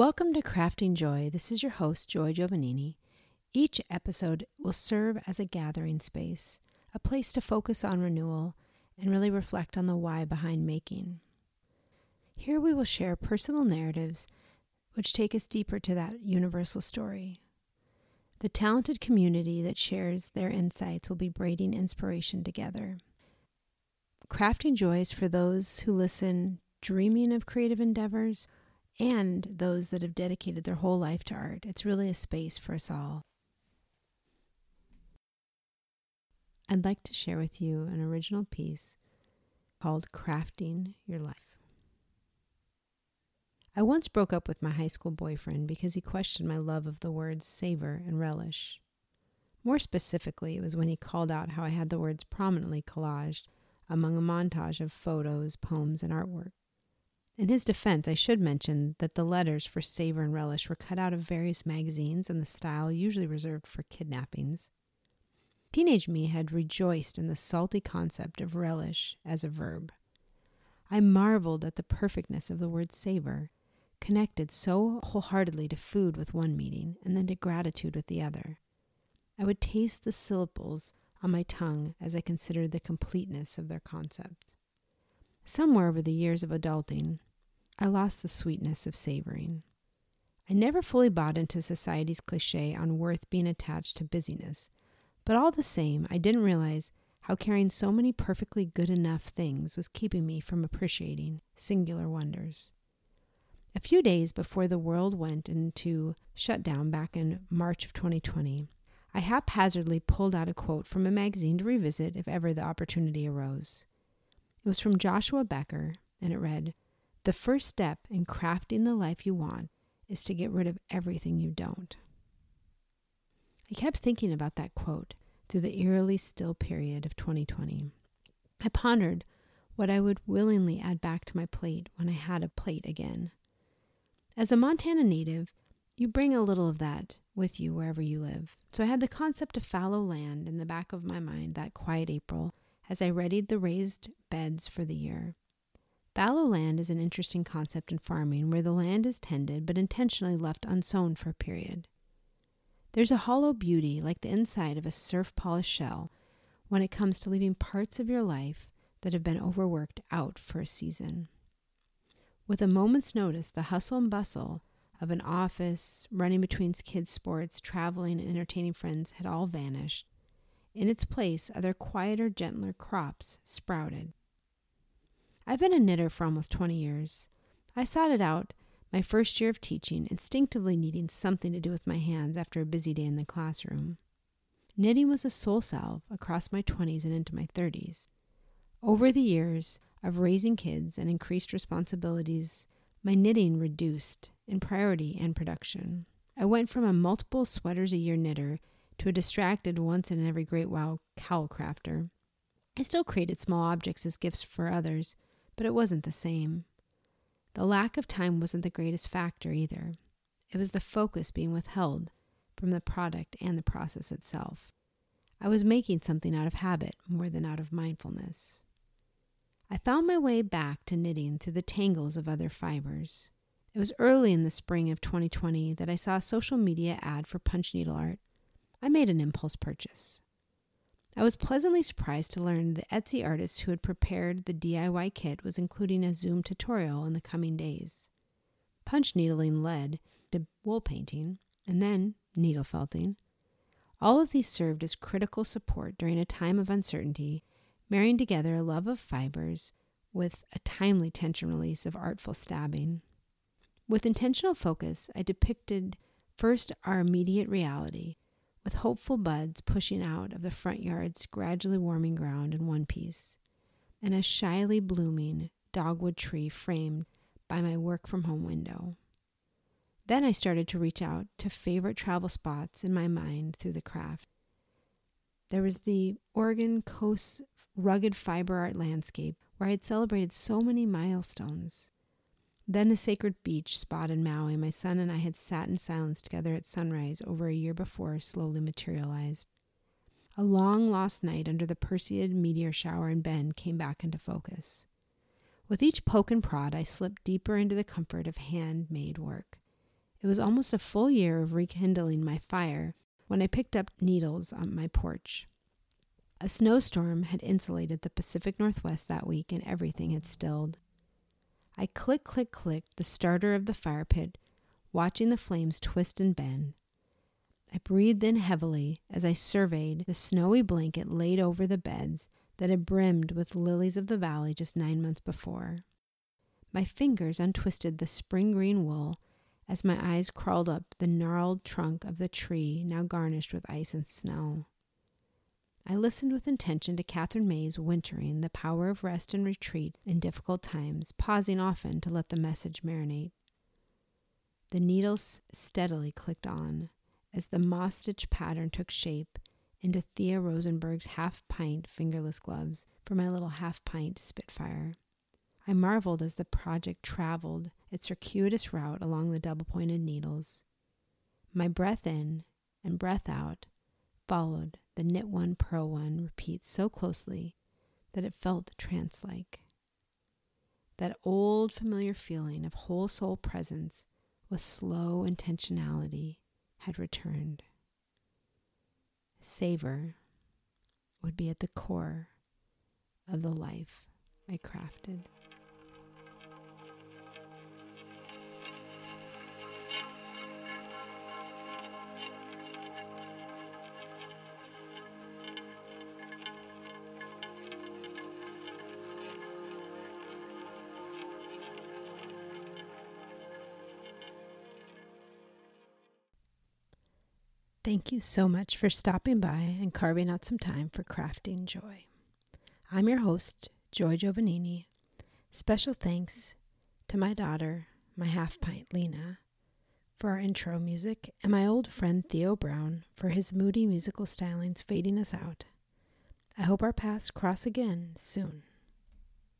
Welcome to Crafting Joy. This is your host, Joy Giovannini. Each episode will serve as a gathering space, a place to focus on renewal and really reflect on the why behind making. Here we will share personal narratives which take us deeper to that universal story. The talented community that shares their insights will be braiding inspiration together. Crafting Joy is for those who listen dreaming of creative endeavors and those that have dedicated their whole life to art. It's really a space for us all. I'd like to share with you an original piece called Crafting Your Life. I once broke up with my high school boyfriend because he questioned my love of the words savor and relish. More specifically, it was when he called out how I had the words prominently collaged among a montage of photos, poems, and artwork. In his defense, I should mention that the letters for savor and relish were cut out of various magazines in the style usually reserved for kidnappings. Teenage me had rejoiced in the salty concept of relish as a verb. I marveled at the perfectness of the word savor, connected so wholeheartedly to food with one meaning and then to gratitude with the other. I would taste the syllables on my tongue as I considered the completeness of their concept. Somewhere over the years of adulting, I lost the sweetness of savoring. I never fully bought into society's cliche on worth being attached to busyness, but all the same, I didn't realize how carrying so many perfectly good enough things was keeping me from appreciating singular wonders. A few days before the world went into shutdown back in March of 2020, I haphazardly pulled out a quote from a magazine to revisit if ever the opportunity arose. It was from Joshua Becker, and it read the first step in crafting the life you want is to get rid of everything you don't. I kept thinking about that quote through the eerily still period of 2020. I pondered what I would willingly add back to my plate when I had a plate again. As a Montana native, you bring a little of that with you wherever you live. So I had the concept of fallow land in the back of my mind that quiet April as I readied the raised beds for the year. Fallow land is an interesting concept in farming where the land is tended but intentionally left unsown for a period. There's a hollow beauty, like the inside of a surf polished shell, when it comes to leaving parts of your life that have been overworked out for a season. With a moment's notice, the hustle and bustle of an office, running between kids' sports, traveling, and entertaining friends had all vanished. In its place, other quieter, gentler crops sprouted. I've been a knitter for almost 20 years. I sought it out my first year of teaching, instinctively needing something to do with my hands after a busy day in the classroom. Knitting was a soul salve across my 20s and into my 30s. Over the years of raising kids and increased responsibilities, my knitting reduced in priority and production. I went from a multiple sweaters a year knitter to a distracted once in every great while cowl crafter. I still created small objects as gifts for others, but it wasn't the same. The lack of time wasn't the greatest factor either. It was the focus being withheld from the product and the process itself. I was making something out of habit more than out of mindfulness. I found my way back to knitting through the tangles of other fibers. It was early in the spring of 2020 that I saw a social media ad for punch needle art. I made an impulse purchase. I was pleasantly surprised to learn the Etsy artist who had prepared the DIY kit was including a Zoom tutorial in the coming days. Punch needling led to wool painting and then needle felting. All of these served as critical support during a time of uncertainty, marrying together a love of fibers with a timely tension release of artful stabbing. With intentional focus, I depicted first our immediate reality with hopeful buds pushing out of the front yard's gradually warming ground in one piece, and a shyly blooming dogwood tree framed by my work from home window. Then I started to reach out to favorite travel spots in my mind through the craft. There was the Oregon coast's rugged fiber art landscape where I had celebrated so many milestones. Then the sacred beach spot in Maui my son and I had sat in silence together at sunrise over a year before slowly materialized. A long lost night under the Perseid meteor shower in Bend came back into focus. With each poke and prod, I slipped deeper into the comfort of handmade work. It was almost a full year of rekindling my fire when I picked up needles on my porch. A snowstorm had insulated the Pacific Northwest that week and everything had stilled. I click, click, clicked the starter of the fire pit, watching the flames twist and bend. I breathed in heavily as I surveyed the snowy blanket laid over the beds that had brimmed with lilies of the valley just nine months before. My fingers untwisted the spring green wool as my eyes crawled up the gnarled trunk of the tree now garnished with ice and snow. I listened with intention to Katherine May's wintering the power of rest and retreat in difficult times, pausing often to let the message marinate. The needles steadily clicked on as the moss stitch pattern took shape into Thea Rosenberg's half pint fingerless gloves for my little half pint Spitfire. I marveled as the project traveled its circuitous route along the double pointed needles. My breath in and breath out followed the knit one, purl one repeat so closely that it felt trance like. That old familiar feeling of whole soul presence with slow intentionality had returned. Savor would be at the core of the life I crafted. Thank you so much for stopping by and carving out some time for crafting joy. I'm your host, Joy Giovannini. Special thanks to my daughter, my half pint Lena, for our intro music, and my old friend Theo Brown for his moody musical stylings fading us out. I hope our paths cross again soon.